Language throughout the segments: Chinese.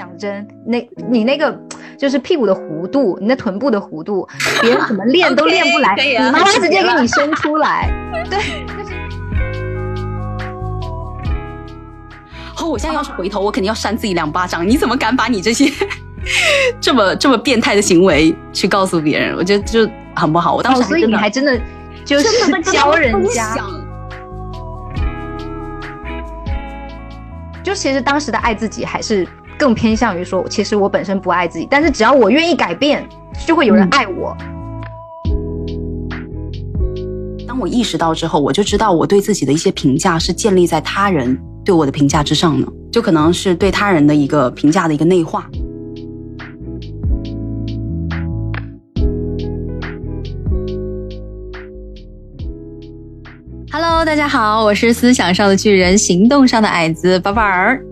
讲真，那你那个就是屁股的弧度，你那臀部的弧度，别人怎么练都练不来，你妈妈直接给你伸出来。对，哦，我现在要是回头，我肯定要扇自己两巴掌。你怎么敢把你这些 这么这么变态的行为去告诉别人？我觉得就很不好。我当时所以你还真的就是教人家。就其实当时的爱自己还是更偏向于说，其实我本身不爱自己，但是只要我愿意改变，就会有人爱我。当我意识到之后，我就知道我对自己的一些评价是建立在他人对我的评价之上的，就可能是对他人的一个评价的一个内化。Hello，大家好，我是思想上的巨人，行动上的矮子宝宝儿。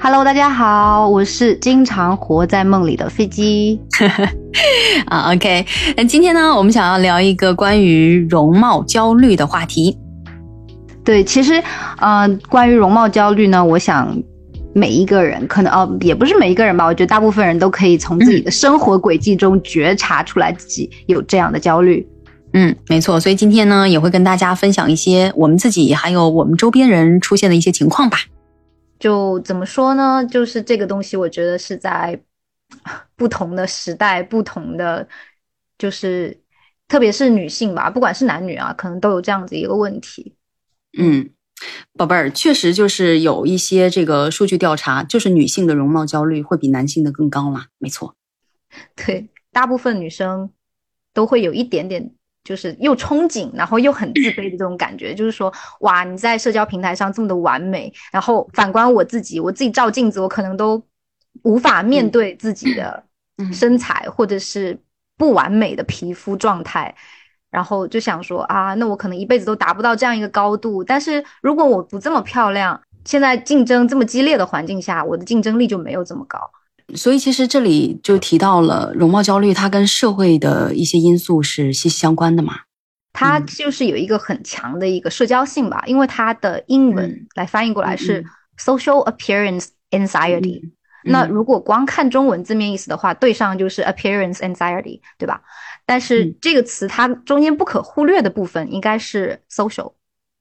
Hello，大家好，我是经常活在梦里的飞机。啊，OK，那今天呢，我们想要聊一个关于容貌焦虑的话题。对，其实，呃，关于容貌焦虑呢，我想每一个人可能哦，也不是每一个人吧，我觉得大部分人都可以从自己的生活轨迹中觉察出来自己有这样的焦虑。嗯，没错，所以今天呢，也会跟大家分享一些我们自己还有我们周边人出现的一些情况吧。就怎么说呢？就是这个东西，我觉得是在不同的时代、不同的，就是特别是女性吧，不管是男女啊，可能都有这样子一个问题。嗯，宝贝儿，确实就是有一些这个数据调查，就是女性的容貌焦虑会比男性的更高嘛。没错，对，大部分女生都会有一点点。就是又憧憬，然后又很自卑的这种感觉，就是说，哇，你在社交平台上这么的完美，然后反观我自己，我自己照镜子，我可能都无法面对自己的身材或者是不完美的皮肤状态，然后就想说啊，那我可能一辈子都达不到这样一个高度。但是如果我不这么漂亮，现在竞争这么激烈的环境下，我的竞争力就没有这么高。所以其实这里就提到了容貌焦虑，它跟社会的一些因素是息息相关的嘛。它就是有一个很强的一个社交性吧，因为它的英文来翻译过来是 social appearance anxiety。那如果光看中文字面意思的话，对上就是 appearance anxiety，对吧？但是这个词它中间不可忽略的部分应该是 social，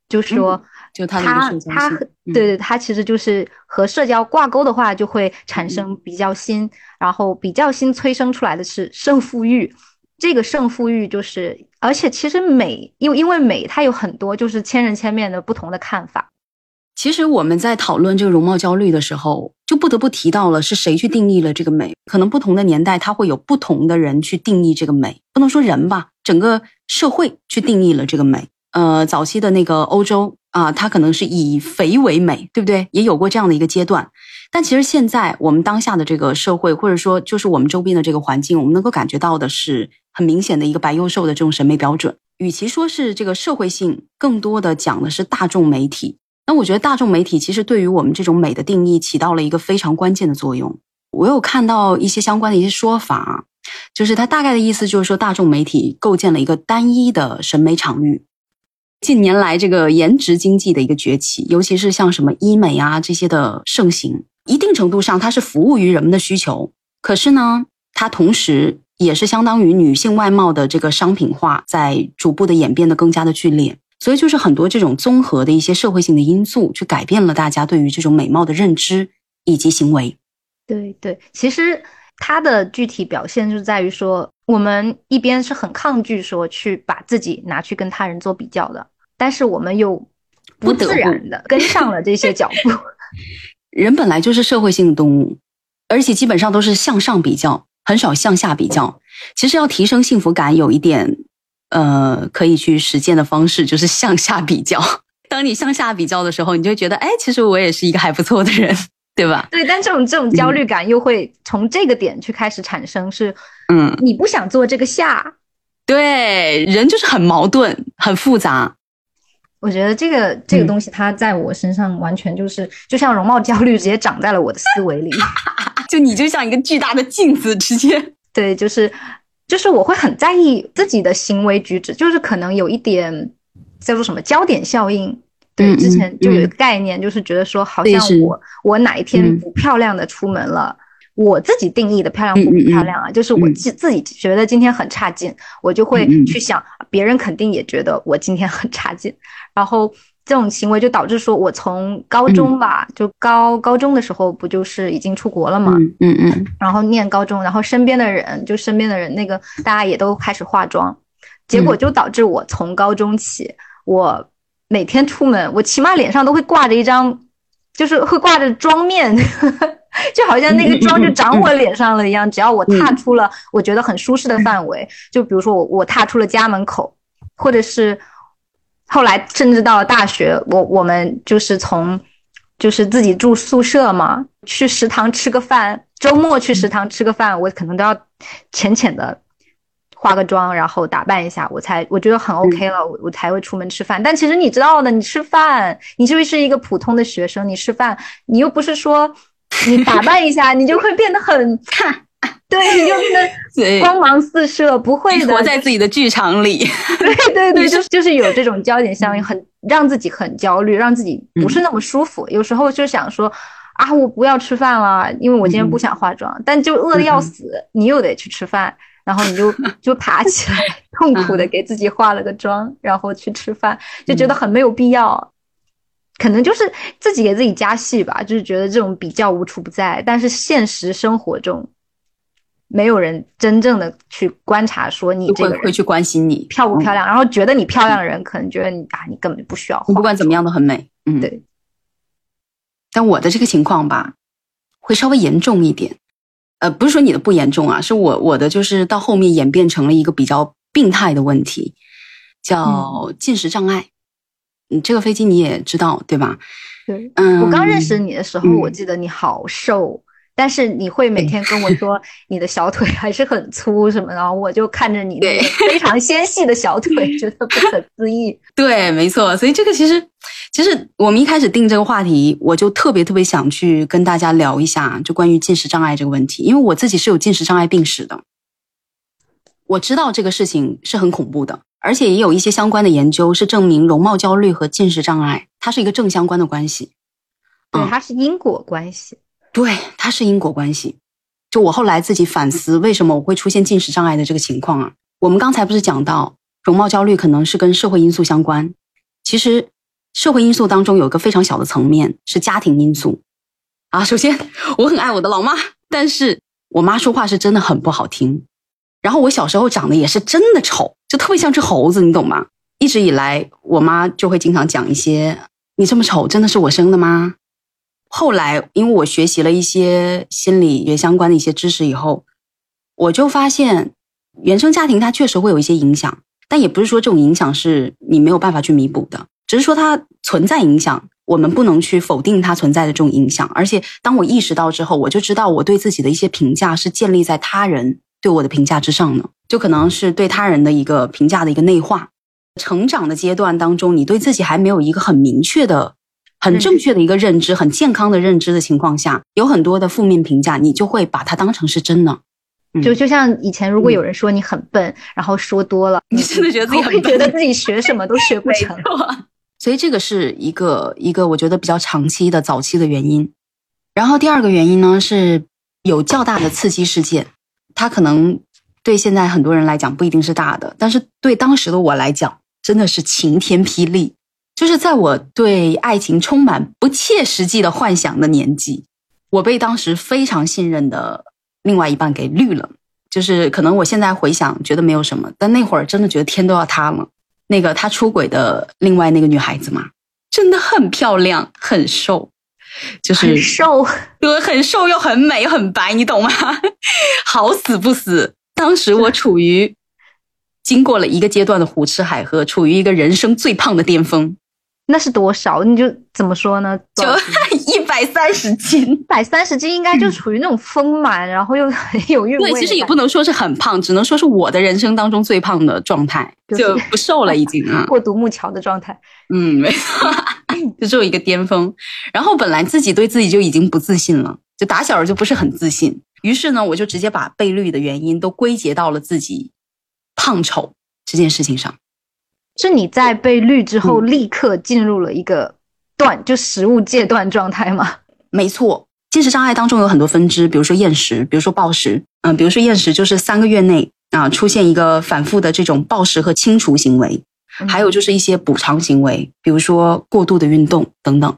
就是说。就他他对对，他其实就是和社交挂钩的话，就会产生比较心，然后比较新催生出来的是胜负欲。这个胜负欲就是，而且其实美，因为因为美，它有很多就是千人千面的不同的看法。其实我们在讨论这个容貌焦虑的时候，就不得不提到了是谁去定义了这个美。可能不同的年代，它会有不同的人去定义这个美，不能说人吧，整个社会去定义了这个美。呃，早期的那个欧洲。啊，它可能是以肥为美，对不对？也有过这样的一个阶段。但其实现在我们当下的这个社会，或者说就是我们周边的这个环境，我们能够感觉到的是很明显的一个白幼瘦的这种审美标准。与其说是这个社会性，更多的讲的是大众媒体。那我觉得大众媒体其实对于我们这种美的定义起到了一个非常关键的作用。我有看到一些相关的一些说法，就是它大概的意思就是说，大众媒体构建了一个单一的审美场域。近年来，这个颜值经济的一个崛起，尤其是像什么医美啊这些的盛行，一定程度上它是服务于人们的需求。可是呢，它同时也是相当于女性外貌的这个商品化在逐步的演变的更加的剧烈。所以，就是很多这种综合的一些社会性的因素，去改变了大家对于这种美貌的认知以及行为。对对，其实它的具体表现就在于说。我们一边是很抗拒说去把自己拿去跟他人做比较的，但是我们又不自然的跟上了这些脚步。人本来就是社会性的动物，而且基本上都是向上比较，很少向下比较。其实要提升幸福感，有一点呃可以去实践的方式就是向下比较。当你向下比较的时候，你就觉得哎，其实我也是一个还不错的人。对吧？对，但这种这种焦虑感又会从这个点去开始产生，是，嗯，你不想做这个下，对，人就是很矛盾，很复杂。我觉得这个这个东西，它在我身上完全就是，就像容貌焦虑直接长在了我的思维里，就你就像一个巨大的镜子，直接，对，就是就是我会很在意自己的行为举止，就是可能有一点叫做什么焦点效应。对，之前就有一个概念，就是觉得说，好像我我哪一天不漂亮的出门了，我自己定义的漂亮不漂亮啊，就是我自自己觉得今天很差劲，我就会去想，别人肯定也觉得我今天很差劲，然后这种行为就导致说，我从高中吧，就高高中的时候不就是已经出国了嘛，嗯嗯，然后念高中，然后身边的人就身边的人那个大家也都开始化妆，结果就导致我从高中起，我每天出门，我起码脸上都会挂着一张，就是会挂着妆面。就好像那个妆就长我脸上了一样，只要我踏出了我觉得很舒适的范围，就比如说我我踏出了家门口，或者是后来甚至到了大学，我我们就是从就是自己住宿舍嘛，去食堂吃个饭，周末去食堂吃个饭，我可能都要浅浅的化个妆，然后打扮一下，我才我觉得很 OK 了，我我才会出门吃饭。但其实你知道的，你吃饭，你就是一个普通的学生，你吃饭，你又不是说。你打扮一下，你就会变得很看，对，你就变得光芒四射，不会的，活在自己的剧场里。对对对，就是就是有这种焦点效应，很让自己很焦虑，让自己不是那么舒服。有时候就想说啊，我不要吃饭了，因为我今天不想化妆，但就饿的要死，你又得去吃饭，然后你就 就爬起来，痛苦的给自己化了个妆，然后去吃饭，就觉得很没有必要。可能就是自己给自己加戏吧，就是觉得这种比较无处不在，但是现实生活中，没有人真正的去观察说你这个会去关心你漂不漂亮，然后觉得你漂亮的 人可能觉得你啊，你根本就不需要，不管怎么样都很美，嗯，对。但我的这个情况吧，会稍微严重一点，呃，不是说你的不严重啊，是我我的就是到后面演变成了一个比较病态的问题，叫进食障碍。你这个飞机你也知道对吧？对，嗯，我刚认识你的时候，我记得你好瘦，但是你会每天跟我说你的小腿还是很粗什么，然后我就看着你那个非常纤细的小腿，觉得不可思议。对，没错，所以这个其实，其实我们一开始定这个话题，我就特别特别想去跟大家聊一下，就关于进食障碍这个问题，因为我自己是有进食障碍病史的，我知道这个事情是很恐怖的。而且也有一些相关的研究是证明容貌焦虑和进食障碍，它是一个正相关的关系。对，它是因果关系。对，它是因果关系。就我后来自己反思，为什么我会出现进食障碍的这个情况啊？我们刚才不是讲到容貌焦虑可能是跟社会因素相关？其实社会因素当中有一个非常小的层面是家庭因素啊。首先，我很爱我的老妈，但是我妈说话是真的很不好听。然后我小时候长得也是真的丑，就特别像只猴子，你懂吗？一直以来，我妈就会经常讲一些“你这么丑，真的是我生的吗？”后来，因为我学习了一些心理学相关的一些知识以后，我就发现原生家庭它确实会有一些影响，但也不是说这种影响是你没有办法去弥补的，只是说它存在影响，我们不能去否定它存在的这种影响。而且，当我意识到之后，我就知道我对自己的一些评价是建立在他人。对我的评价之上的，就可能是对他人的一个评价的一个内化。成长的阶段当中，你对自己还没有一个很明确的、很正确的一个认知、很健康的认知的情况下，有很多的负面评价，你就会把它当成是真的。就就像以前，如果有人说你很笨，然后说多了，你真的觉得自己会觉得自己学什么都学不成。所以这个是一个一个我觉得比较长期的早期的原因。然后第二个原因呢，是有较大的刺激事件。它可能对现在很多人来讲不一定是大的，但是对当时的我来讲，真的是晴天霹雳。就是在我对爱情充满不切实际的幻想的年纪，我被当时非常信任的另外一半给绿了。就是可能我现在回想觉得没有什么，但那会儿真的觉得天都要塌了。那个他出轨的另外那个女孩子嘛，真的很漂亮，很瘦。就是很瘦，对，很瘦又很美又很白，你懂吗？好死不死，当时我处于经过了一个阶段的胡吃海喝，处于一个人生最胖的巅峰。那是多少？你就怎么说呢？就 一百三十斤，一百三十斤应该就 处于那种丰满，然后又很 有韵味。对，其实也不能说是很胖，只能说是我的人生当中最胖的状态，就不瘦了已经啊。过独木桥的状态。嗯，没错，就只有一个巅峰。然后本来自己对自己就已经不自信了，就打小就不是很自信。于是呢，我就直接把被绿的原因都归结到了自己胖丑这件事情上。是你在被绿之后立刻进入了一个断，就食物戒断状态吗？没错，进食障碍当中有很多分支，比如说厌食，比如说暴食，嗯，比如说厌食就是三个月内啊出现一个反复的这种暴食和清除行为，还有就是一些补偿行为，比如说过度的运动等等。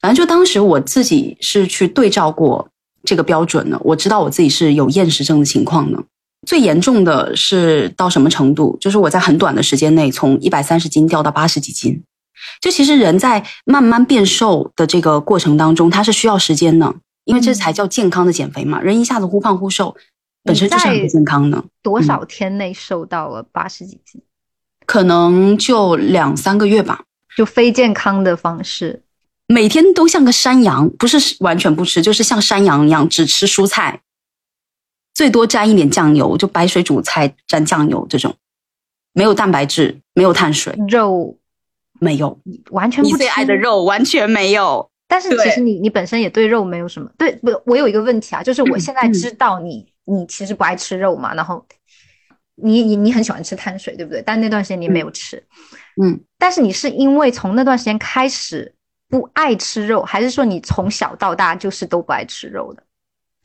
反正就当时我自己是去对照过这个标准的，我知道我自己是有厌食症的情况的。最严重的是到什么程度？就是我在很短的时间内从一百三十斤掉到八十几斤。就其实人在慢慢变瘦的这个过程当中，它是需要时间的，因为这才叫健康的减肥嘛。人一下子忽胖忽瘦，本身就是很不健康的。多少天内瘦到了八十几斤？可能就两三个月吧。就非健康的方式。每天都像个山羊，不是完全不吃，就是像山羊一样只吃蔬菜，最多沾一点酱油，就白水煮菜沾酱油这种，没有蛋白质，没有碳水，肉没有，完全不最爱的肉完全没有。但是其实你你本身也对肉没有什么对不？我有一个问题啊，就是我现在知道你你其实不爱吃肉嘛，然后你你你很喜欢吃碳水，对不对？但那段时间你没有吃，嗯，但是你是因为从那段时间开始。不爱吃肉，还是说你从小到大就是都不爱吃肉的？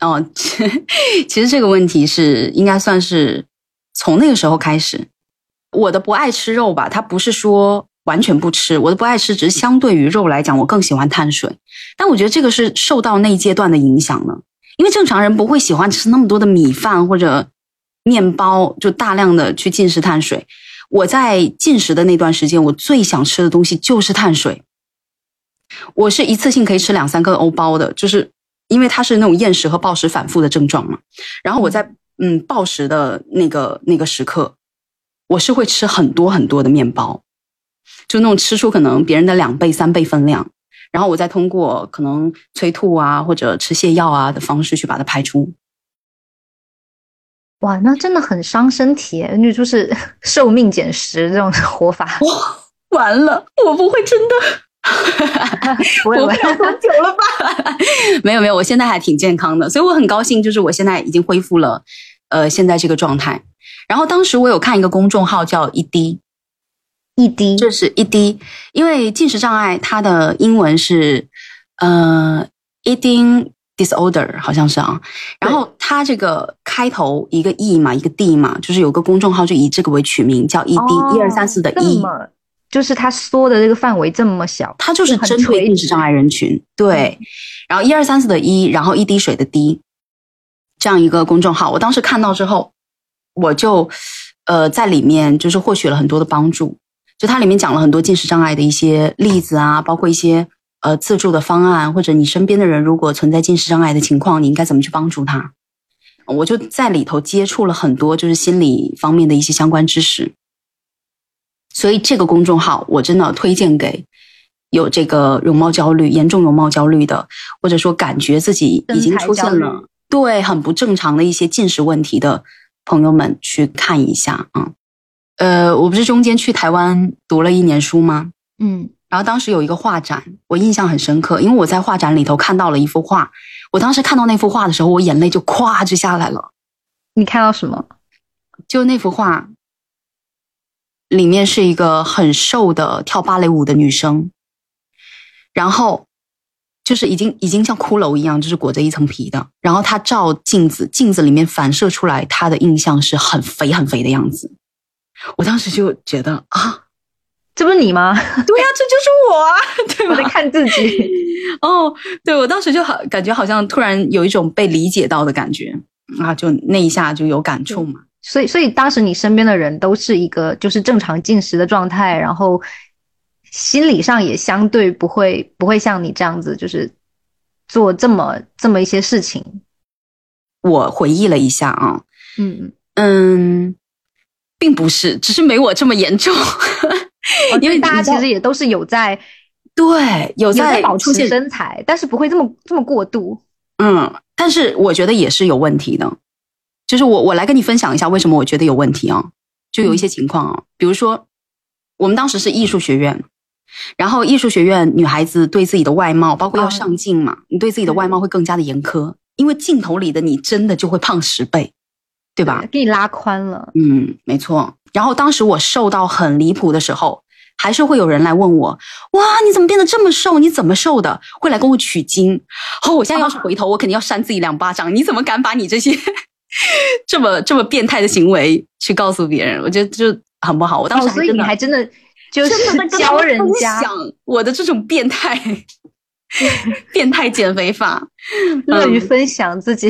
哦，其实这个问题是应该算是从那个时候开始，我的不爱吃肉吧，它不是说完全不吃，我的不爱吃只是相对于肉来讲，我更喜欢碳水。但我觉得这个是受到那一阶段的影响了，因为正常人不会喜欢吃那么多的米饭或者面包，就大量的去进食碳水。我在进食的那段时间，我最想吃的东西就是碳水。我是一次性可以吃两三个欧包的，就是因为它是那种厌食和暴食反复的症状嘛。然后我在嗯暴食的那个那个时刻，我是会吃很多很多的面包，就那种吃出可能别人的两倍三倍分量。然后我再通过可能催吐啊或者吃泻药啊的方式去把它排出。哇，那真的很伤身体，那就是 寿命减食这种活法。哇，完了，我不会真的。我不要多久了吧？没有没有，我现在还挺健康的，所以我很高兴，就是我现在已经恢复了，呃，现在这个状态。然后当时我有看一个公众号叫一滴一滴，这是一滴，因为进食障碍它的英文是呃 eating disorder 好像是啊。然后它这个开头一个 e 嘛，一个 d 嘛，就是有个公众号就以这个为取名，叫一滴一二三四的一。就是它缩的这个范围这么小，它就是针对认知障碍人群。对，然后一二三四的一，然后一滴水的滴，这样一个公众号，我当时看到之后，我就呃在里面就是获取了很多的帮助。就它里面讲了很多进食障碍的一些例子啊，包括一些呃自助的方案，或者你身边的人如果存在进食障碍的情况，你应该怎么去帮助他。我就在里头接触了很多就是心理方面的一些相关知识。所以这个公众号我真的推荐给有这个容貌焦虑、严重容貌焦虑的，或者说感觉自己已经出现了对很不正常的一些进食问题的朋友们去看一下啊。呃，我不是中间去台湾读了一年书吗？嗯，然后当时有一个画展，我印象很深刻，因为我在画展里头看到了一幅画。我当时看到那幅画的时候，我眼泪就咵就下来了。你看到什么？就那幅画。里面是一个很瘦的跳芭蕾舞的女生，然后就是已经已经像骷髅一样，就是裹着一层皮的。然后她照镜子，镜子里面反射出来她的印象是很肥很肥的样子。我当时就觉得啊，这不是你吗？对呀，这就是我啊！对，我在看自己。哦，对我当时就好感觉好像突然有一种被理解到的感觉啊，就那一下就有感触嘛。所以，所以当时你身边的人都是一个就是正常进食的状态，然后心理上也相对不会不会像你这样子，就是做这么这么一些事情。我回忆了一下啊，嗯嗯，并不是，只是没我这么严重，因为大家其实也都是有在对有在保持身材，但是不会这么这么过度。嗯，但是我觉得也是有问题的。就是我，我来跟你分享一下为什么我觉得有问题啊？就有一些情况啊，比如说，我们当时是艺术学院，然后艺术学院女孩子对自己的外貌，包括要上镜嘛，你对自己的外貌会更加的严苛，因为镜头里的你真的就会胖十倍，对吧？给你拉宽了。嗯，没错。然后当时我瘦到很离谱的时候，还是会有人来问我：哇，你怎么变得这么瘦？你怎么瘦的？会来跟我取经。哦，我现在要是回头，我肯定要扇自己两巴掌。你怎么敢把你这些 这么这么变态的行为去告诉别人？我觉得就很不好。我当时所以你还真的 就是教人家我的这种变态。变态减肥法，乐于分享自己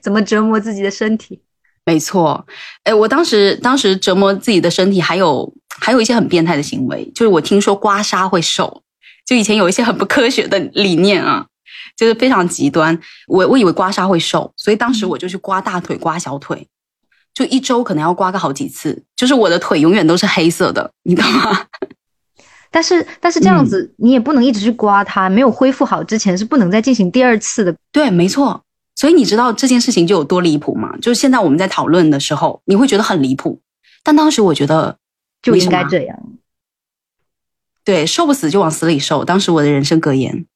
怎么折磨自己的身体。没错，哎，我当时当时折磨自己的身体，还有还有一些很变态的行为，就是我听说刮痧会瘦，就以前有一些很不科学的理念啊，就是非常极端。我我以为刮痧会瘦，所以当时我就去刮大腿、刮小腿，就一周可能要刮个好几次，就是我的腿永远都是黑色的，你懂吗？但是，但是这样子你也不能一直去刮它，没有恢复好之前是不能再进行第二次的。对，没错。所以你知道这件事情就有多离谱吗？就是现在我们在讨论的时候，你会觉得很离谱，但当时我觉得就应该这样。对，瘦不死就往死里瘦，当时我的人生格言。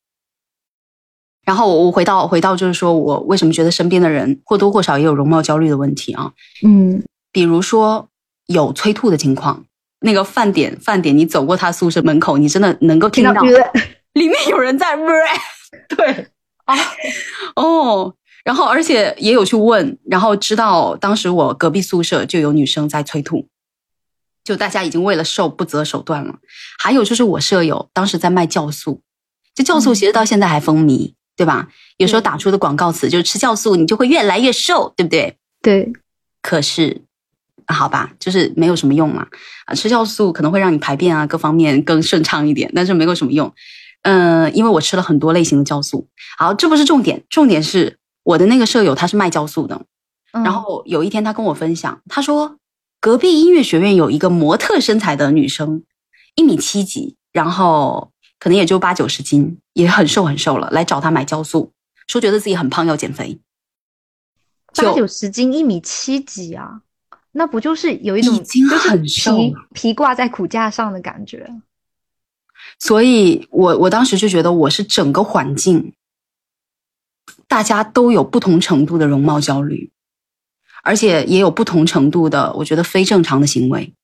然后我回到回到就是说我为什么觉得身边的人或多或少也有容貌焦虑的问题啊？嗯，比如说有催吐的情况。那个饭点，饭点，你走过他宿舍门口，你真的能够听到 里面有人在。对啊，哦，然后而且也有去问，然后知道当时我隔壁宿舍就有女生在催吐，就大家已经为了瘦不择手段了。还有就是我舍友当时在卖酵素，这酵素其实到现在还风靡，对吧？有时候打出的广告词就是吃酵素你就会越来越瘦，对不对？对，可是。好吧，就是没有什么用嘛。啊，吃酵素可能会让你排便啊各方面更顺畅一点，但是没有什么用。嗯，因为我吃了很多类型的酵素。好，这不是重点，重点是我的那个舍友他是卖酵素的。然后有一天他跟我分享，他说隔壁音乐学院有一个模特身材的女生，一米七几，然后可能也就八九十斤，也很瘦很瘦了，来找他买酵素，说觉得自己很胖要减肥。八九十斤，一米七几啊？那不就是有一种已经很瘦皮皮挂在骨架上的感觉？所以我我当时就觉得我是整个环境，大家都有不同程度的容貌焦虑，而且也有不同程度的我觉得非正常的行为。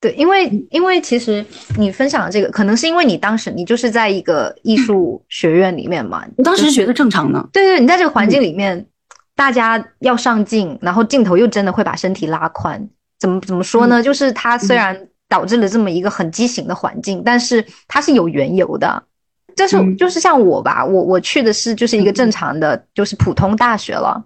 对，因为因为其实你分享的这个，可能是因为你当时你就是在一个艺术学院里面嘛，我当时觉得正常呢。对对，你在这个环境里面。大家要上镜，然后镜头又真的会把身体拉宽，怎么怎么说呢？就是它虽然导致了这么一个很畸形的环境，但是它是有缘由的。就是就是像我吧，我我去的是就是一个正常的，就是普通大学了。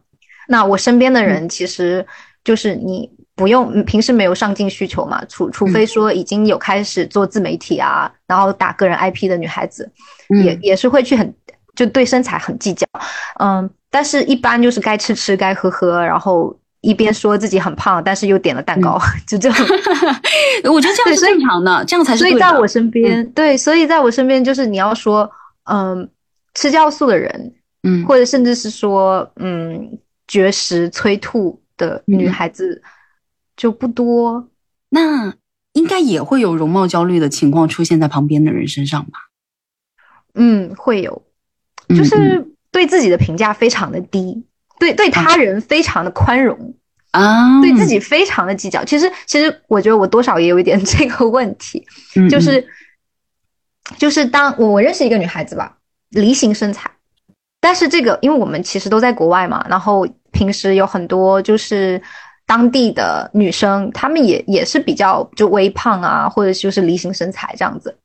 那我身边的人其实就是你不用平时没有上镜需求嘛，除除非说已经有开始做自媒体啊，然后打个人 IP 的女孩子，也也是会去很就对身材很计较，嗯。但是，一般就是该吃吃，该喝喝，然后一边说自己很胖，但是又点了蛋糕，就这样。我觉得这样是正常的，这样才是。所以在我身边，对，所以在我身边，就是你要说，嗯，吃酵素的人，嗯，或者甚至是说，嗯，绝食催吐的女孩子就不多。那应该也会有容貌焦虑的情况出现在旁边的人身上吧？嗯，会有，就是。对自己的评价非常的低，对对他人非常的宽容啊，对自己非常的计较。其实其实我觉得我多少也有一点 这个问题，就是就是当我我认识一个女孩子吧，梨形身材，但是这个因为我们其实都在国外嘛，然后平时有很多就是当地的女生，她们也也是比较就微胖啊，或者就是梨形身材这样子，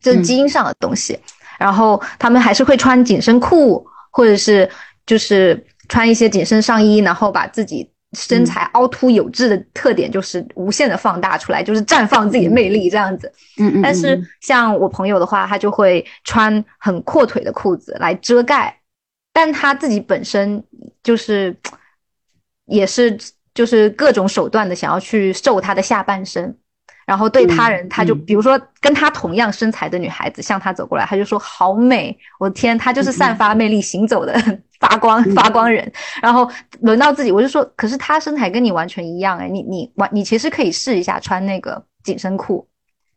这是基因上的东西。然后她们还是会穿紧身裤。或者是就是穿一些紧身上衣，然后把自己身材凹凸有致的特点就是无限的放大出来，就是绽放自己的魅力这样子。嗯嗯。但是像我朋友的话，她就会穿很阔腿的裤子来遮盖，但她自己本身就是也是就是各种手段的想要去瘦她的下半身。然后对他人，他就比如说跟她同样身材的女孩子向她走过来，他就说好美，我的天，她就是散发魅力、行走的发光 发光人。然后轮到自己，我就说，可是她身材跟你完全一样，哎，你你完，你其实可以试一下穿那个紧身裤，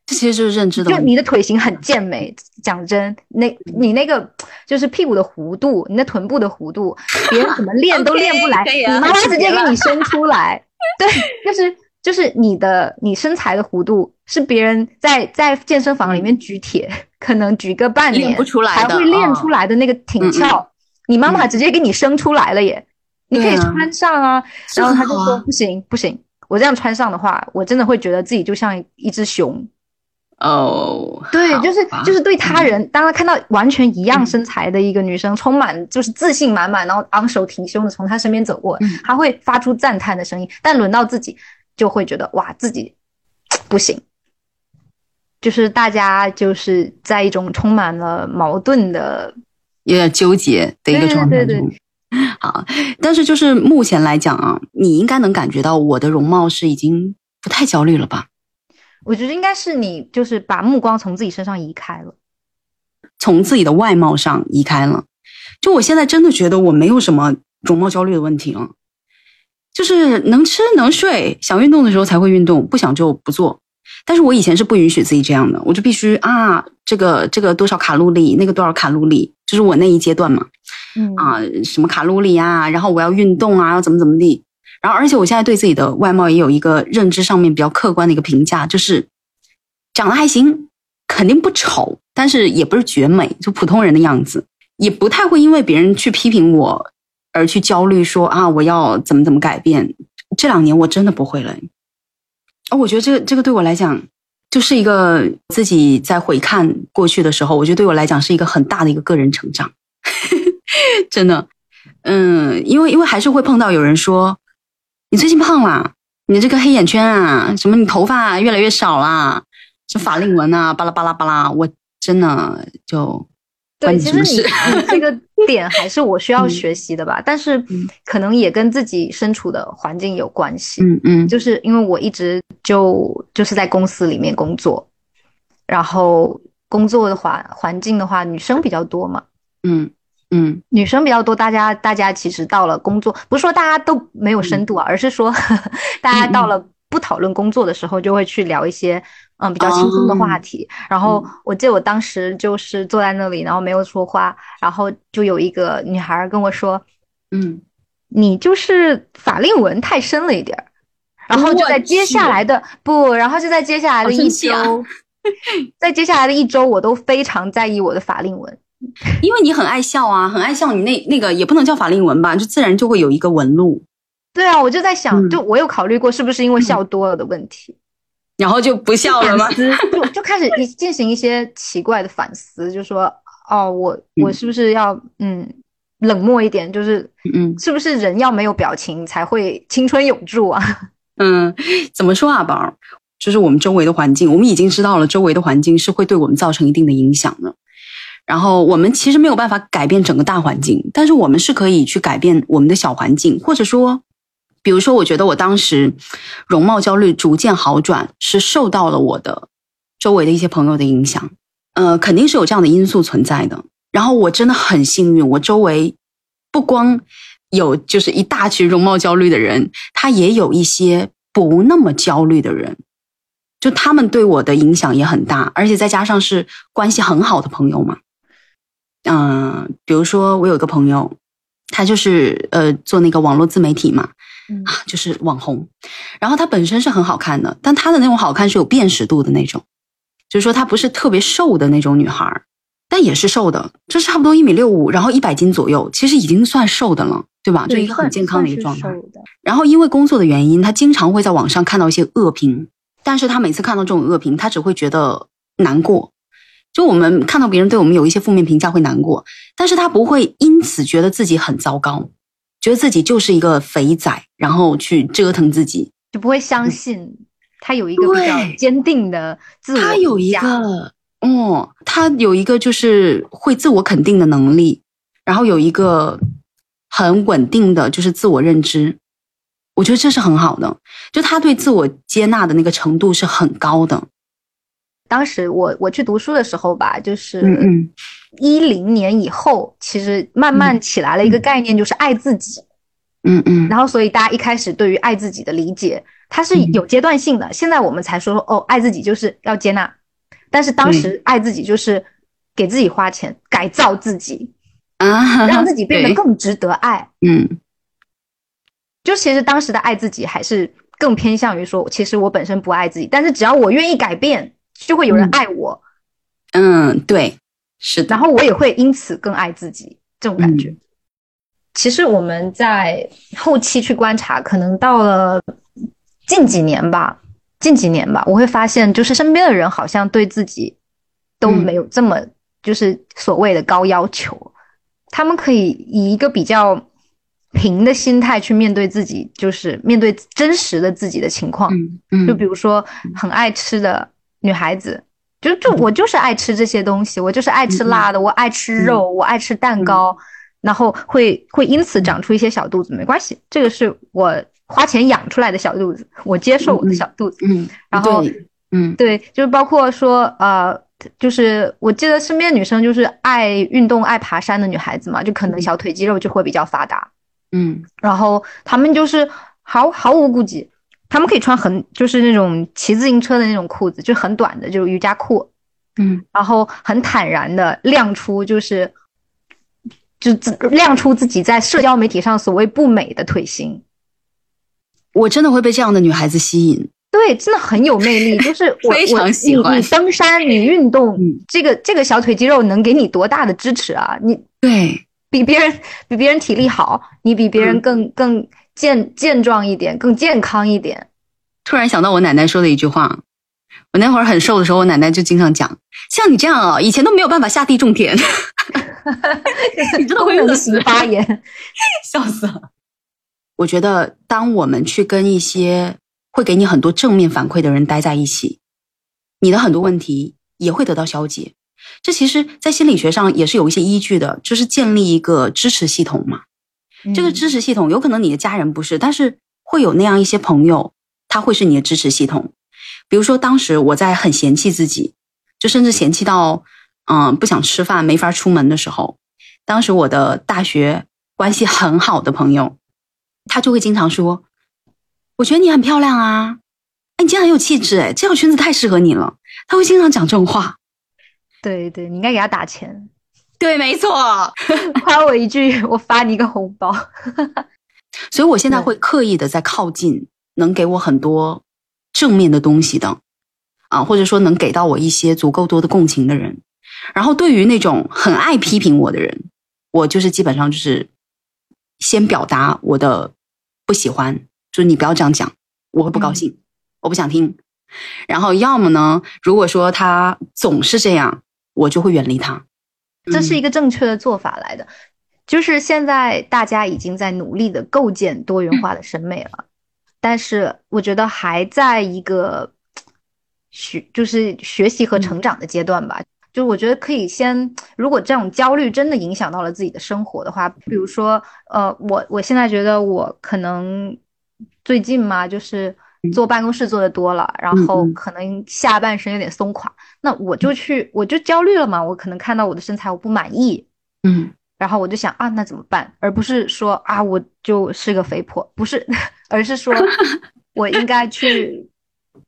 这其实就是认知的。就你的腿型很健美，讲真，那你那个就是屁股的弧度，你的臀部的弧度，别人怎么练都 练不来，你妈妈直接给你 伸出来，对，就是。就是你的你身材的弧度是别人在在健身房里面举铁，可能举个半年练不出来才会练出来的那个挺翘，你妈妈直接给你生出来了耶，你可以穿上啊。然后他就说不行不行，我这样穿上的话，我真的会觉得自己就像一只熊。哦，对，就是就是对他人，当他看到完全一样身材的一个女生，充满就是自信满满，然后昂首挺胸的从他身边走过，他会发出赞叹的声音。但轮到自己，就会觉得哇，自己不行。就是大家就是在一种充满了矛盾的、有点纠结的一个状态中。好，但是就是目前来讲啊，你应该能感觉到我的容貌是已经不太焦虑了吧？我觉得应该是你，就是把目光从自己身上移开了，从自己的外貌上移开了。就我现在真的觉得我没有什么容貌焦虑的问题了，就是能吃能睡，想运动的时候才会运动，不想就不做。但是我以前是不允许自己这样的，我就必须啊，这个这个多少卡路里，那个多少卡路里，就是我那一阶段嘛，嗯啊，什么卡路里啊，然后我要运动啊，要怎么怎么地。然后，而且我现在对自己的外貌也有一个认知上面比较客观的一个评价，就是长得还行，肯定不丑，但是也不是绝美，就普通人的样子，也不太会因为别人去批评我而去焦虑，说啊我要怎么怎么改变。这两年我真的不会了，哦，我觉得这个这个对我来讲就是一个自己在回看过去的时候，我觉得对我来讲是一个很大的一个个人成长，真的，嗯，因为因为还是会碰到有人说。你最近胖了，你这个黑眼圈啊，什么你头发越来越少啦，这法令纹啊，巴拉巴拉巴拉，我真的就对，其实你你这个点还是我需要学习的吧，但是可能也跟自己身处的环境有关系。嗯嗯，就是因为我一直就就是在公司里面工作，然后工作的话环境的话，女生比较多嘛。嗯。嗯，女生比较多，大家大家其实到了工作，不是说大家都没有深度啊，而是说大家到了不讨论工作的时候，就会去聊一些嗯比较轻松的话题。然后我记得我当时就是坐在那里，然后没有说话，然后就有一个女孩跟我说：“嗯，你就是法令纹太深了一点儿。”然后就在接下来的不，然后就在接下来的一周，在接下来的一周，我都非常在意我的法令纹。因为你很爱笑啊，很爱笑，你那那个也不能叫法令纹吧，就自然就会有一个纹路。对啊，我就在想，就我有考虑过是不是因为笑多了的问题，然后就不笑了吗？就 就开始一进行一些奇怪的反思，就说哦，我我是不是要嗯冷漠一点？就是嗯，是不是人要没有表情才会青春永驻啊？嗯，怎么说啊，宝儿？就是我们周围的环境，我们已经知道了，周围的环境是会对我们造成一定的影响的。然后我们其实没有办法改变整个大环境，但是我们是可以去改变我们的小环境，或者说，比如说，我觉得我当时容貌焦虑逐渐好转，是受到了我的周围的一些朋友的影响，呃，肯定是有这样的因素存在的。然后我真的很幸运，我周围不光有就是一大群容貌焦虑的人，他也有一些不那么焦虑的人，就他们对我的影响也很大，而且再加上是关系很好的朋友嘛。嗯，比如说我有一个朋友，他就是呃做那个网络自媒体嘛，啊，就是网红。然后他本身是很好看的，但他的那种好看是有辨识度的那种，就是说她不是特别瘦的那种女孩，但也是瘦的，就差不多一米六五，然后一百斤左右，其实已经算瘦的了，对吧？就一个很健康的一个状态。然后因为工作的原因，他经常会在网上看到一些恶评，但是他每次看到这种恶评，他只会觉得难过。就我们看到别人对我们有一些负面评价会难过，但是他不会因此觉得自己很糟糕，觉得自己就是一个肥仔，然后去折腾自己，就不会相信他有一个比较坚定的自我。他有一个，哦，他有一个就是会自我肯定的能力，然后有一个很稳定的就是自我认知，我觉得这是很好的，就他对自我接纳的那个程度是很高的。当时我我去读书的时候吧，就是嗯一零年以后，其实慢慢起来了一个概念，就是爱自己。嗯嗯。然后，所以大家一开始对于爱自己的理解，它是有阶段性的。现在我们才说哦，爱自己就是要接纳，但是当时爱自己就是给自己花钱改造自己啊，让自己变得更值得爱。嗯。就其实当时的爱自己还是更偏向于说，其实我本身不爱自己，但是只要我愿意改变，就会有人爱我。嗯，对，是的。然后我也会因此更爱自己，这种感觉。其实我们在后期去观察，可能到了近几年吧，近几年吧，我会发现，就是身边的人好像对自己都没有这么就是所谓的高要求，他们可以以一个比较平的心态去面对自己，就是面对真实的自己的情况。嗯，就比如说很爱吃的女孩子，就就我就是爱吃这些东西，我就是爱吃辣的，我爱吃肉，我爱吃蛋糕。然后会会因此长出一些小肚子，没关系，这个是我花钱养出来的小肚子，我接受我的小肚子。嗯，然后，嗯，对，就是包括说，呃，就是我记得身边女生就是爱运动、爱爬山的女孩子嘛，就可能小腿肌肉就会比较发达。嗯，然后她们就是毫毫无顾忌，她们可以穿很就是那种骑自行车的那种裤子，就很短的，就是瑜伽裤。嗯，然后很坦然的亮出就是。就自亮出自己在社交媒体上所谓不美的腿型，我真的会被这样的女孩子吸引。对，真的很有魅力。就是我非常喜欢你登山，你运动，这个这个小腿肌肉能给你多大的支持啊？你对比别人比别人体力好，你比别人更更健健壮一点，更健康一点。突然想到我奶奶说的一句话，我那会儿很瘦的时候，我奶奶就经常讲：像你这样啊，以前都没有办法下地种田。你真的会恶心发言，笑死了。我觉得，当我们去跟一些会给你很多正面反馈的人待在一起，你的很多问题也会得到消解。这其实，在心理学上也是有一些依据的，就是建立一个支持系统嘛。这个支持系统，有可能你的家人不是，但是会有那样一些朋友，他会是你的支持系统。比如说，当时我在很嫌弃自己，就甚至嫌弃到。嗯，不想吃饭，没法出门的时候，当时我的大学关系很好的朋友，他就会经常说：“我觉得你很漂亮啊，哎，你今天很有气质，哎，这条裙子太适合你了。”他会经常讲这种话。对对，你应该给他打钱。对，没错，夸我一句，我发你一个红包。所以我现在会刻意的在靠近能给我很多正面的东西的，啊，或者说能给到我一些足够多的共情的人。然后，对于那种很爱批评我的人，我就是基本上就是先表达我的不喜欢，就是你不要这样讲，我会不高兴，我不想听。然后，要么呢，如果说他总是这样，我就会远离他。这是一个正确的做法来的，就是现在大家已经在努力的构建多元化的审美了，但是我觉得还在一个学，就是学习和成长的阶段吧。就我觉得可以先，如果这种焦虑真的影响到了自己的生活的话，比如说，呃，我我现在觉得我可能最近嘛，就是坐办公室坐的多了，然后可能下半身有点松垮，那我就去，我就焦虑了嘛，我可能看到我的身材我不满意，嗯，然后我就想啊，那怎么办？而不是说啊，我就是个肥婆，不是，而是说 我应该去。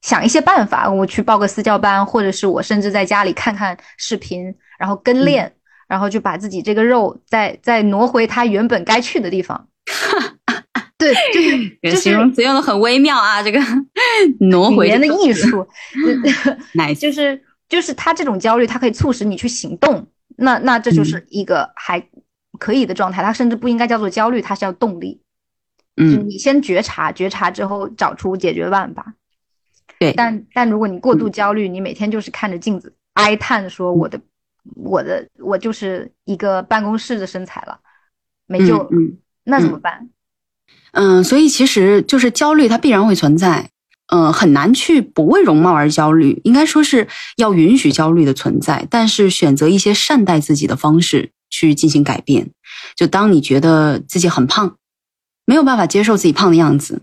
想一些办法，我去报个私教班，或者是我甚至在家里看看视频，然后跟练，然后就把自己这个肉再再挪回它原本该去的地方。对，就是形容词用的很微妙啊，这个 挪回语言的艺术，来就是就是他这种焦虑，它可以促使你去行动，那那这就是一个还可以的状态，它甚至不应该叫做焦虑，它是叫动力。嗯，你先觉察，觉察之后找出解决办法。对，但但如果你过度焦虑，你每天就是看着镜子哀叹说我的我的我就是一个办公室的身材了，没救了，那怎么办？嗯，所以其实就是焦虑，它必然会存在，嗯，很难去不为容貌而焦虑，应该说是要允许焦虑的存在，但是选择一些善待自己的方式去进行改变。就当你觉得自己很胖，没有办法接受自己胖的样子。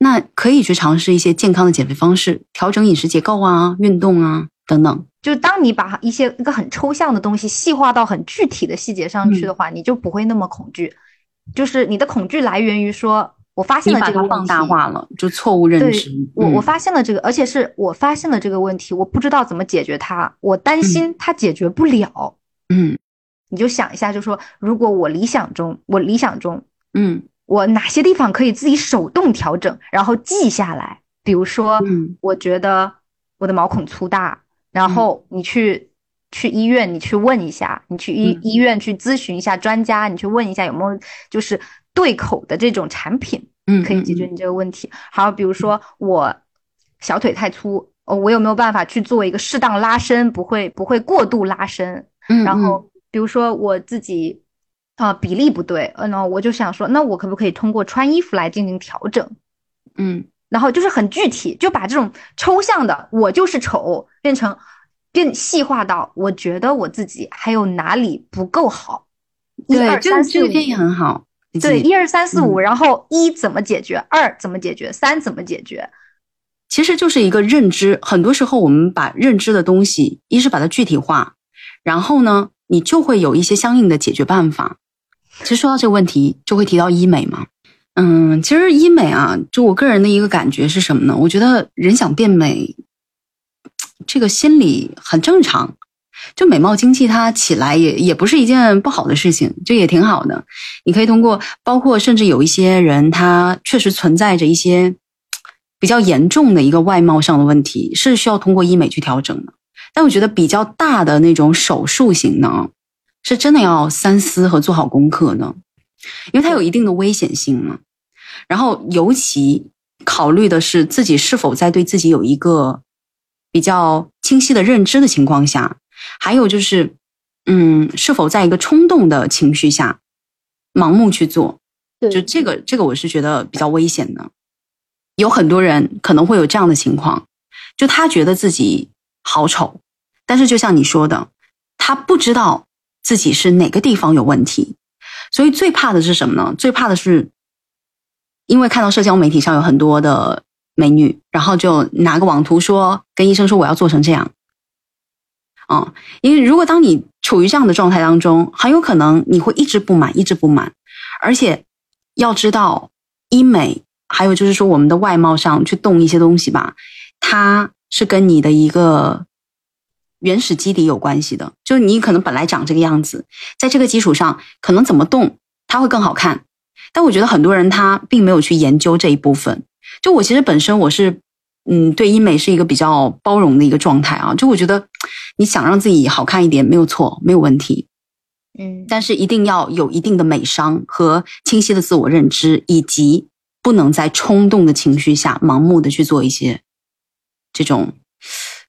那可以去尝试一些健康的减肥方式，调整饮食结构啊，运动啊等等。就当你把一些一个很抽象的东西细化到很具体的细节上去的话，你就不会那么恐惧。就是你的恐惧来源于说，我发现了这个放大化了，就错误认知。我我发现了这个，而且是我发现了这个问题，我不知道怎么解决它，我担心它解决不了。嗯，你就想一下，就说如果我理想中，我理想中，嗯。我哪些地方可以自己手动调整，然后记下来。比如说，嗯我觉得我的毛孔粗大，然后你去去医院，你去问一下，你去医嗯医院去咨询一下专家，你去问一下有没有就是对口的这种产品。嗯，嗯可以解决你这个问题。还有比如说我小腿太粗，哦，我有没有办法去做一个适当拉伸，不会不会过度拉伸？嗯，然后比如说我自己啊、比例不对，嗯、那我就想说，那我可不可以通过穿衣服来进行调整？嗯然后就是很具体，就把这种抽象的“我就是丑”变成变细化到我觉得我自己还有哪里不够好。一对，二这个三四五这个建议很好。对，一二三四五，嗯然后一怎么解决，二怎么解决，三怎么解决？其实就是一个认知。很多时候，我们把认知的东西，一是把它具体化，然后呢，你就会有一些相应的解决办法。其实说到这个问题，就会提到医美嘛。嗯，其实医美啊，就我个人的一个感觉是什么呢？我觉得人想变美，这个心理很正常。就美貌经济它起来也也不是一件不好的事情，就也挺好的。你可以通过，包括甚至有一些人，他确实存在着一些比较严重的一个外貌上的问题，是需要通过医美去调整的。但我觉得比较大的那种手术型呢，是真的要三思和做好功课的，因为它有一定的危险性嘛。然后尤其考虑的是自己是否在对自己有一个比较清晰的认知的情况下，还有就是，嗯，是否在一个冲动的情绪下盲目去做，就这个这个我是觉得比较危险的。有很多人可能会有这样的情况，就他觉得自己好丑，但是就像你说的，他不知道自己是哪个地方有问题，所以最怕的是什么呢？最怕的是，因为看到社交媒体上有很多的美女，然后就拿个网图说跟医生说我要做成这样。啊、因为如果当你处于这样的状态当中，很有可能你会一直不满，一直不满，而且要知道医美，还有就是说我们的外貌上去动一些东西吧，它是跟你的一个原始基底有关系的。就你可能本来长这个样子，在这个基础上，可能怎么动它会更好看。但我觉得很多人他并没有去研究这一部分。就我其实本身我是，嗯，对医美是一个比较包容的一个状态啊。就我觉得你想让自己好看一点没有错，没有问题。嗯，但是一定要有一定的美商和清晰的自我认知，以及不能在冲动的情绪下盲目的去做一些这种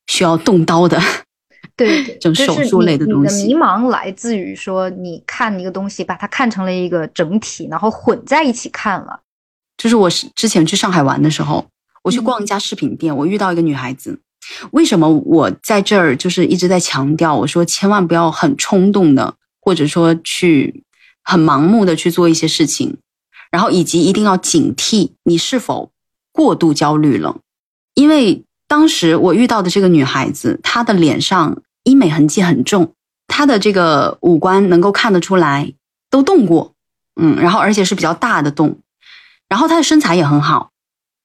需要动刀的。对，对这种手术类的东西迷茫来自于说，你看一个东西，把它看成了一个整体，然后混在一起看了。就是我是之前去上海玩的时候，我去嗯逛一家饰品店，我遇到一个女孩子。为什么我在这儿就是一直在强调，我说千万不要很冲动的，或者说去很盲目的去做一些事情，然后以及一定要警惕你是否过度焦虑了，因为当时我遇到的这个女孩子，她的脸上医美痕迹很重，她的这个五官能够看得出来都动过，嗯，然后而且是比较大的动。然后她的身材也很好，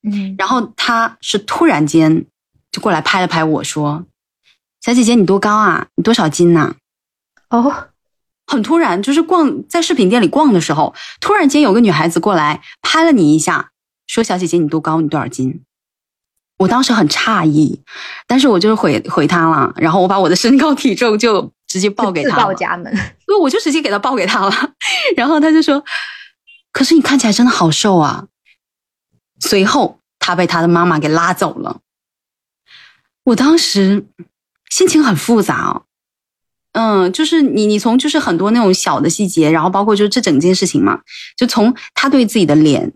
嗯，然后她是突然间就过来拍了拍我说：“小姐姐，你多高啊？你多少斤呐、哦，很突然，就是逛在饰品店里逛的时候，突然间有个女孩子过来拍了你一下，说：“小姐姐，你多高？你多少斤？”我当时很诧异，但是我就是回回她了，然后我把我的身高体重就直接报给自她自，报家门。对，我就直接给她报给她了，然后她就说：“可是你看起来真的好瘦啊。”随后，他被他的妈妈给拉走了。我当时心情很复杂哦，嗯，就是你你从就是很多那种小的细节，然后包括就是这整件事情嘛，就从他对自己的脸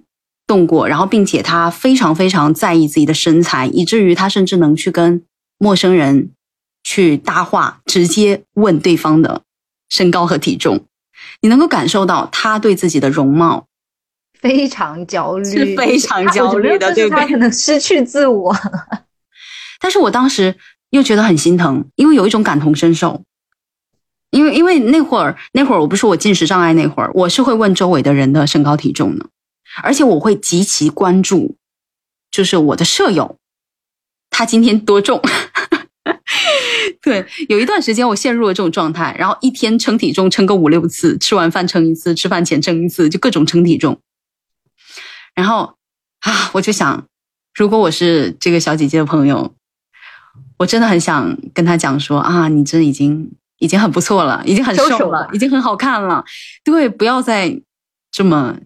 动过，然后并且他非常非常在意自己的身材，以至于他甚至能去跟陌生人去搭话，直接问对方的身高和体重。你能够感受到他对自己的容貌非常焦虑，是非常焦虑的对不对是他可能失去自我。但是我当时又觉得很心疼，因为有一种感同身受。因为因为那会儿那会儿我不是我进食障碍那会儿，我是会问周围的人的身高体重的，而且我会极其关注，就是我的舍友，他今天多重。对，有一段时间我陷入了这种状态，然后一天称体重称个五六次，吃完饭称一次，吃饭前称一次，就各种称体重。然后啊，我就想，如果我是这个小姐姐的朋友，我真的很想跟她讲说啊，你这已经已经很不错了，已经很瘦了，已经很好看了。对，不要再这么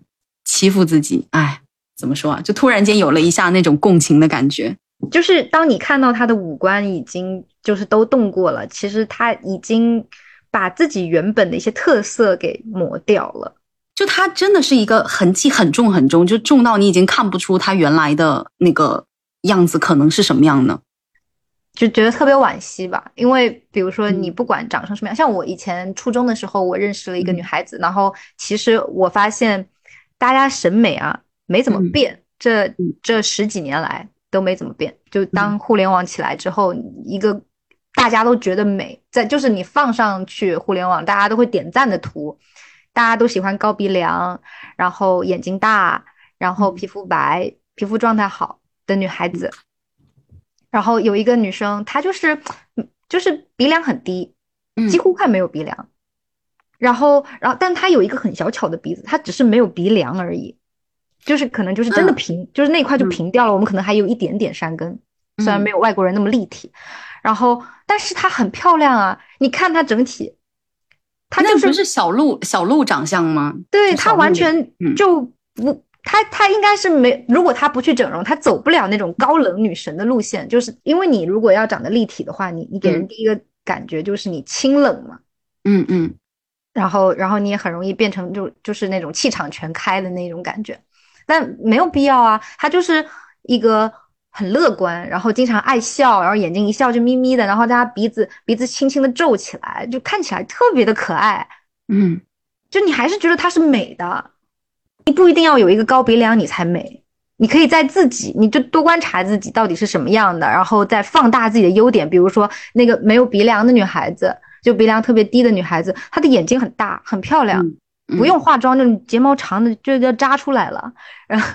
欺负自己。哎，怎么说啊？就突然间有了一下那种共情的感觉。就是当你看到她的五官已经就是都动过了，其实他已经把自己原本的一些特色给抹掉了。就它真的是一个痕迹很重很重，就重到你已经看不出它原来的那个样子可能是什么样呢？就觉得特别惋惜吧。因为比如说你不管长成什么样，像我以前初中的时候，我认识了一个女孩子，然后其实我发现大家审美啊没怎么变，这这十几年来都没怎么变。就当互联网起来之后，一个大家都觉得美，在就是你放上去互联网，大家都会点赞的图。大家都喜欢高鼻梁，然后眼睛大，然后皮肤白、皮肤状态好的女孩子。然后有一个女生，她就是，就是鼻梁很低，几乎快没有鼻梁。然后，然后，但她有一个很小巧的鼻子，她只是没有鼻梁而已，就是可能就是真的平，就是那块就平掉了。我们可能还有一点点山根，虽然没有外国人那么立体。然后，但是她很漂亮啊！你看她整体。他就是不是小鹿小鹿长相吗？对他完全就不，他他应该是没，如果他不去整容，他走不了那种高冷女神的路线。就是因为你如果要长得立体的话，你你给人第一个感觉就是你清冷嘛，嗯嗯，然后然后你也很容易变成就就是那种气场全开的那种感觉，但没有必要啊，他就是一个。很乐观，然后经常爱笑，然后眼睛一笑就眯眯的，然后大家鼻子鼻子轻轻的皱起来，就看起来特别的可爱。嗯，就你还是觉得她是美的，你不一定要有一个高鼻梁你才美，你可以在自己，你就多观察自己到底是什么样的，然后再放大自己的优点。比如说那个没有鼻梁的女孩子，就鼻梁特别低的女孩子，她的眼睛很大，很漂亮，不用化妆，就睫毛长的就要扎出来了，然后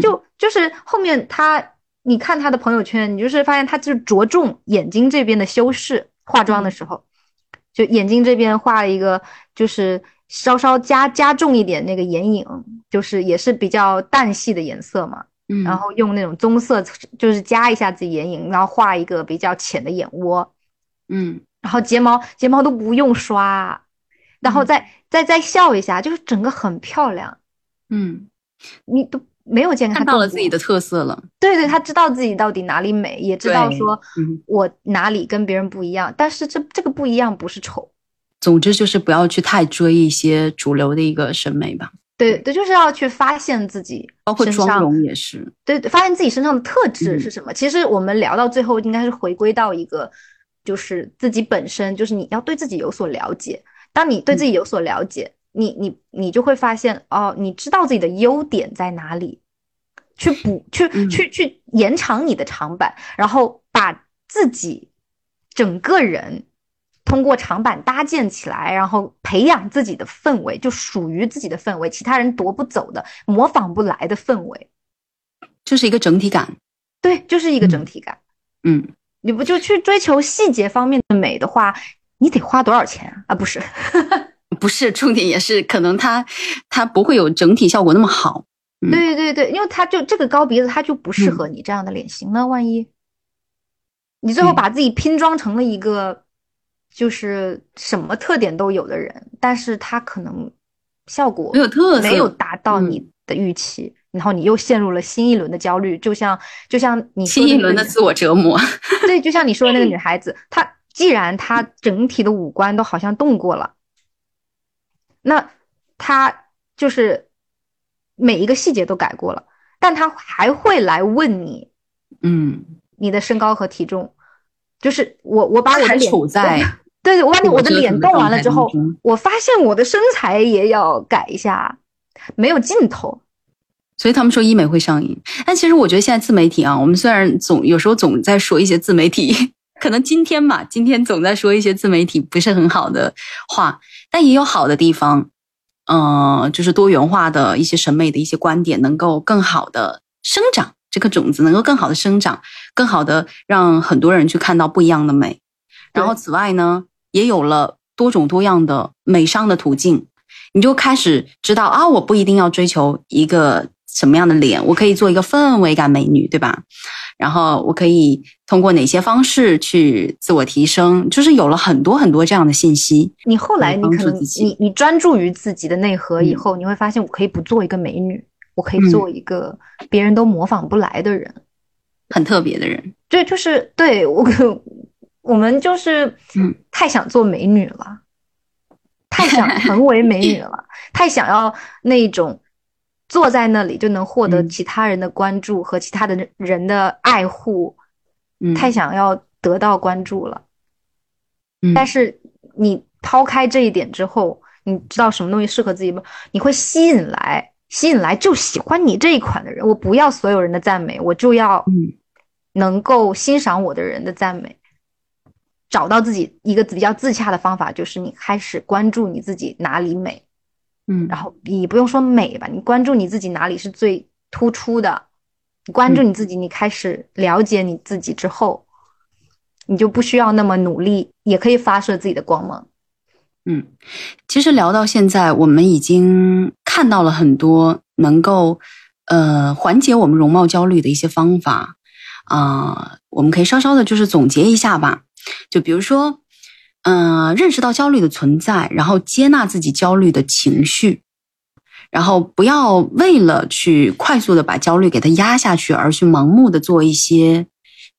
就就是后面她。你看他的朋友圈，你就是发现他就是着重眼睛这边的修饰，化妆的时候，就眼睛这边画了一个，就是稍稍加加重一点那个眼影，就是也是比较淡系的颜色嘛，嗯，然后用那种棕色，就是加一下自己眼影，然后画一个比较浅的眼窝，嗯，然后睫毛睫毛都不用刷，然后再再再笑一下，就是整个很漂亮，嗯，你都。没有健康看到了自己的特色了，对对，他知道自己到底哪里美，也知道说我哪里跟别人不一样。但是这这个不一样不是丑，总之就是不要去太追一些主流的一个审美吧。对对，就是要去发现自己，包括妆容也是。对，发现自己身上的特质是什么。其实我们聊到最后，应该是回归到一个，就是自己本身，就是你要对自己有所了解。当你对自己有所了解。你你你就会发现哦，你知道自己的优点在哪里，去补去去去延长你的长板，然后把自己整个人通过长板搭建起来，然后培养自己的氛围，就属于自己的氛围，其他人夺不走的、模仿不来的氛围，就是一个整体感。对，就是一个整体感。嗯，你不就去追求细节方面的美的话，你得花多少钱啊？啊，不是。不是重点，也是可能它它不会有整体效果那么好。对对对，因为它就这个高鼻子，它就不适合你这样的脸型呢。万一你最后把自己拼装成了一个就是什么特点都有的人，但是他可能效果没有特色，没有达到你的预期，然后你又陷入了新一轮的焦虑，就像就像你新一轮的自我折磨。对，就像你说的那个女孩子，她既然她整体的五官都好像动过了。那他就是每一个细节都改过了，但他还会来问你，嗯，你的身高和体重，就是我我把我的脸处在，对对，我把你我的脸动完了之后，我发现我的身材也要改一下，没有尽头。所以他们说医美会上瘾，但其实我觉得现在自媒体啊，我们虽然总有时候总在说一些自媒体，可能今天嘛，今天总在说一些自媒体不是很好的话。但也有好的地方，嗯，就是多元化的一些审美的一些观点能够更好的生长，这颗种子能够更好的生长，更好的让很多人去看到不一样的美。然后此外呢，也有了多种多样的美商的途径，你就开始知道啊，我不一定要追求一个什么样的脸，我可以做一个氛围感美女，对吧？然后我可以通过哪些方式去自我提升，就是有了很多很多这样的信息。你后来你可能你你专注于自己的内核以嗯后，你会发现我可以不做一个美女，我可以做一个别人都模仿不来的人。很特别的人，对，就是对我可，我们就是嗯太想做美女了，太想成为美女了，太想要那种坐在那里就能获得嗯其他人的关注和其他的人的爱护，嗯，太想要得到关注了。嗯，但是你抛开这一点之后，你知道什么东西适合自己吗？你会吸引来，吸引来就喜欢你这一款的人。我不要所有人的赞美，我就要嗯能够欣赏我的人的赞美。找到自己一个比较自洽的方法，就是你开始关注你自己哪里美，嗯，然后你不用说美吧，你关注你自己哪里是最突出的，你关注你自己，你开始了解你自己之后，你就不需要那么努力，也可以发射自己的光芒。嗯，其实聊到现在，我们已经看到了很多能够呃缓解我们容貌焦虑的一些方法啊、我们可以稍稍的就是总结一下吧。就比如说，嗯、认识到焦虑的存在，然后接纳自己焦虑的情绪，然后不要为了去快速的把焦虑给它压下去，而去盲目的做一些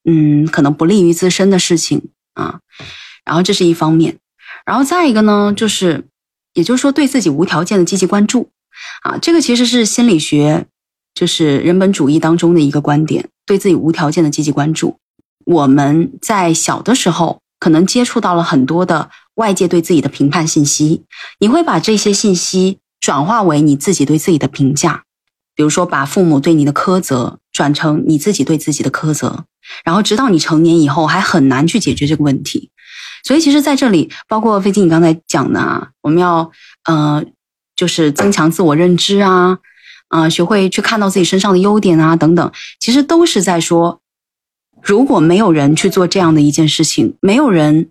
嗯可能不利于自身的事情啊。然后这是一方面。然后再一个呢，就是，也就是说，对自己无条件的积极关注，啊，这个其实是心理学，就是人本主义当中的一个观点，对自己无条件的积极关注。我们在小的时候，可能接触到了很多的外界对自己的评判信息，你会把这些信息转化为你自己对自己的评价，比如说把父母对你的苛责转成你自己对自己的苛责，然后直到你成年以后，还很难去解决这个问题。所以其实在这里，包括飞机你刚才讲的啊，我们要呃，就是增强自我认知啊，啊、学会去看到自己身上的优点啊，等等，其实都是在说，如果没有人去做这样的一件事情，没有人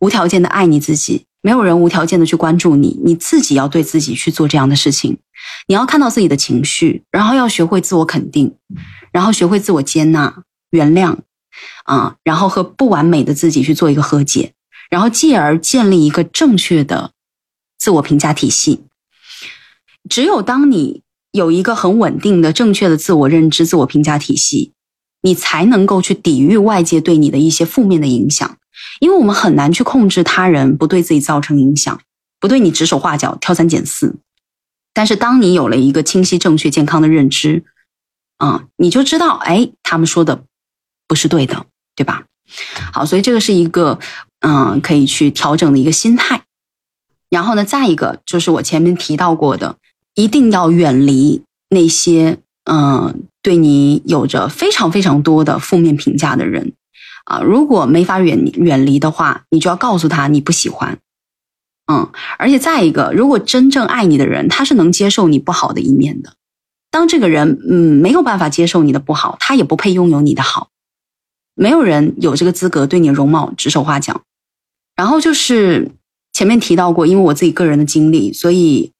无条件的爱你自己，没有人无条件的去关注你，你自己要对自己去做这样的事情，你要看到自己的情绪，然后要学会自我肯定，然后学会自我接纳、原谅。啊，然后和不完美的自己去做一个和解，然后继而建立一个正确的自我评价体系。只有当你有一个很稳定的、正确的自我认知、自我评价体系，你才能够去抵御外界对你的一些负面的影响。因为我们很难去控制他人不对自己造成影响，不对你指手画脚、挑三拣四。但是当你有了一个清晰、正确、健康的认知，啊，你就知道，哎，他们说的不是对的，对吧？好，所以这个是一个嗯可以去调整的一个心态。然后呢，再一个就是我前面提到过的，一定要远离那些嗯对你有着非常非常多的负面评价的人啊。如果没法远远离的话，你就要告诉他你不喜欢。嗯，而且再一个，如果真正爱你的人，他是能接受你不好的一面的。当这个人嗯没有办法接受你的不好，他也不配拥有你的好。没有人有这个资格对你容貌指手画脚。然后就是前面提到过，因为我自己个人的经历，所以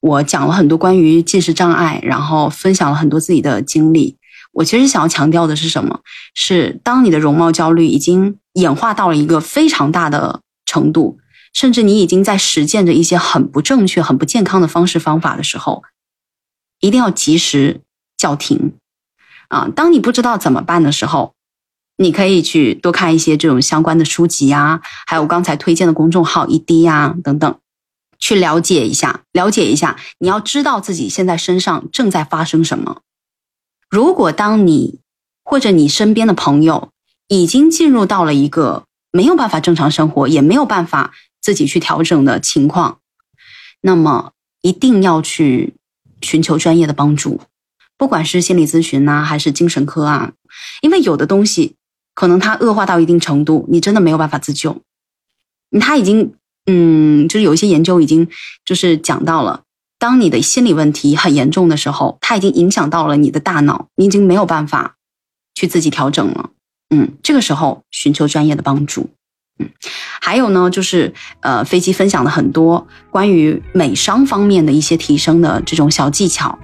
我讲了很多关于进食障碍，然后分享了很多自己的经历。我其实想要强调的是什么？是当你的容貌焦虑已经演化到了一个非常大的程度，甚至你已经在实践着一些很不正确、很不健康的方式方法的时候，一定要及时叫停。啊，当你不知道怎么办的时候，你可以去多看一些这种相关的书籍啊，还有刚才推荐的公众号一滴呀等等，去了解一下，了解一下。你要知道自己现在身上正在发生什么。如果当你或者你身边的朋友已经进入到了一个没有办法正常生活，也没有办法自己去调整的情况，那么一定要去寻求专业的帮助，不管是心理咨询呐、还是精神科啊，因为有的东西可能它恶化到一定程度，你真的没有办法自救。他已经，嗯，就是有一些研究已经就是讲到了，当你的心理问题很严重的时候，它已经影响到了你的大脑，你已经没有办法去自己调整了。嗯，这个时候寻求专业的帮助。嗯，还有呢，就是呃，飞机分享了很多关于美商方面的一些提升的这种小技巧。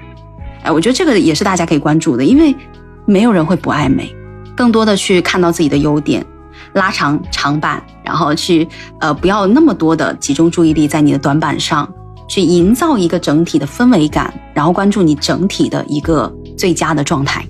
哎，我觉得这个也是大家可以关注的，因为没有人会不爱美，更多的去看到自己的优点，拉长长板，然后去呃不要那么多的集中注意力在你的短板上，去营造一个整体的氛围感，然后关注你整体的一个最佳的状态。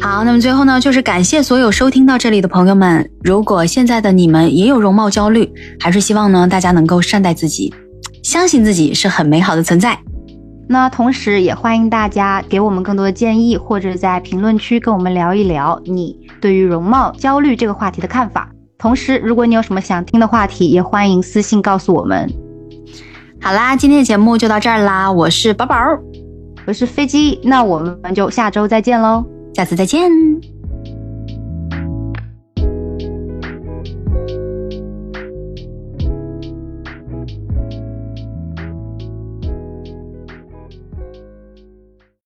好，那么最后呢，就是感谢所有收听到这里的朋友们。如果现在的你们也有容貌焦虑，还是希望呢大家能够善待自己，相信自己是很美好的存在。那同时也欢迎大家给我们更多的建议，或者在评论区跟我们聊一聊你对于容貌焦虑这个话题的看法。同时，如果你有什么想听的话题，也欢迎私信告诉我们。好啦，今天的节目就到这儿啦，我是宝宝，我是飞机，那我们就下周再见喽。下次再见。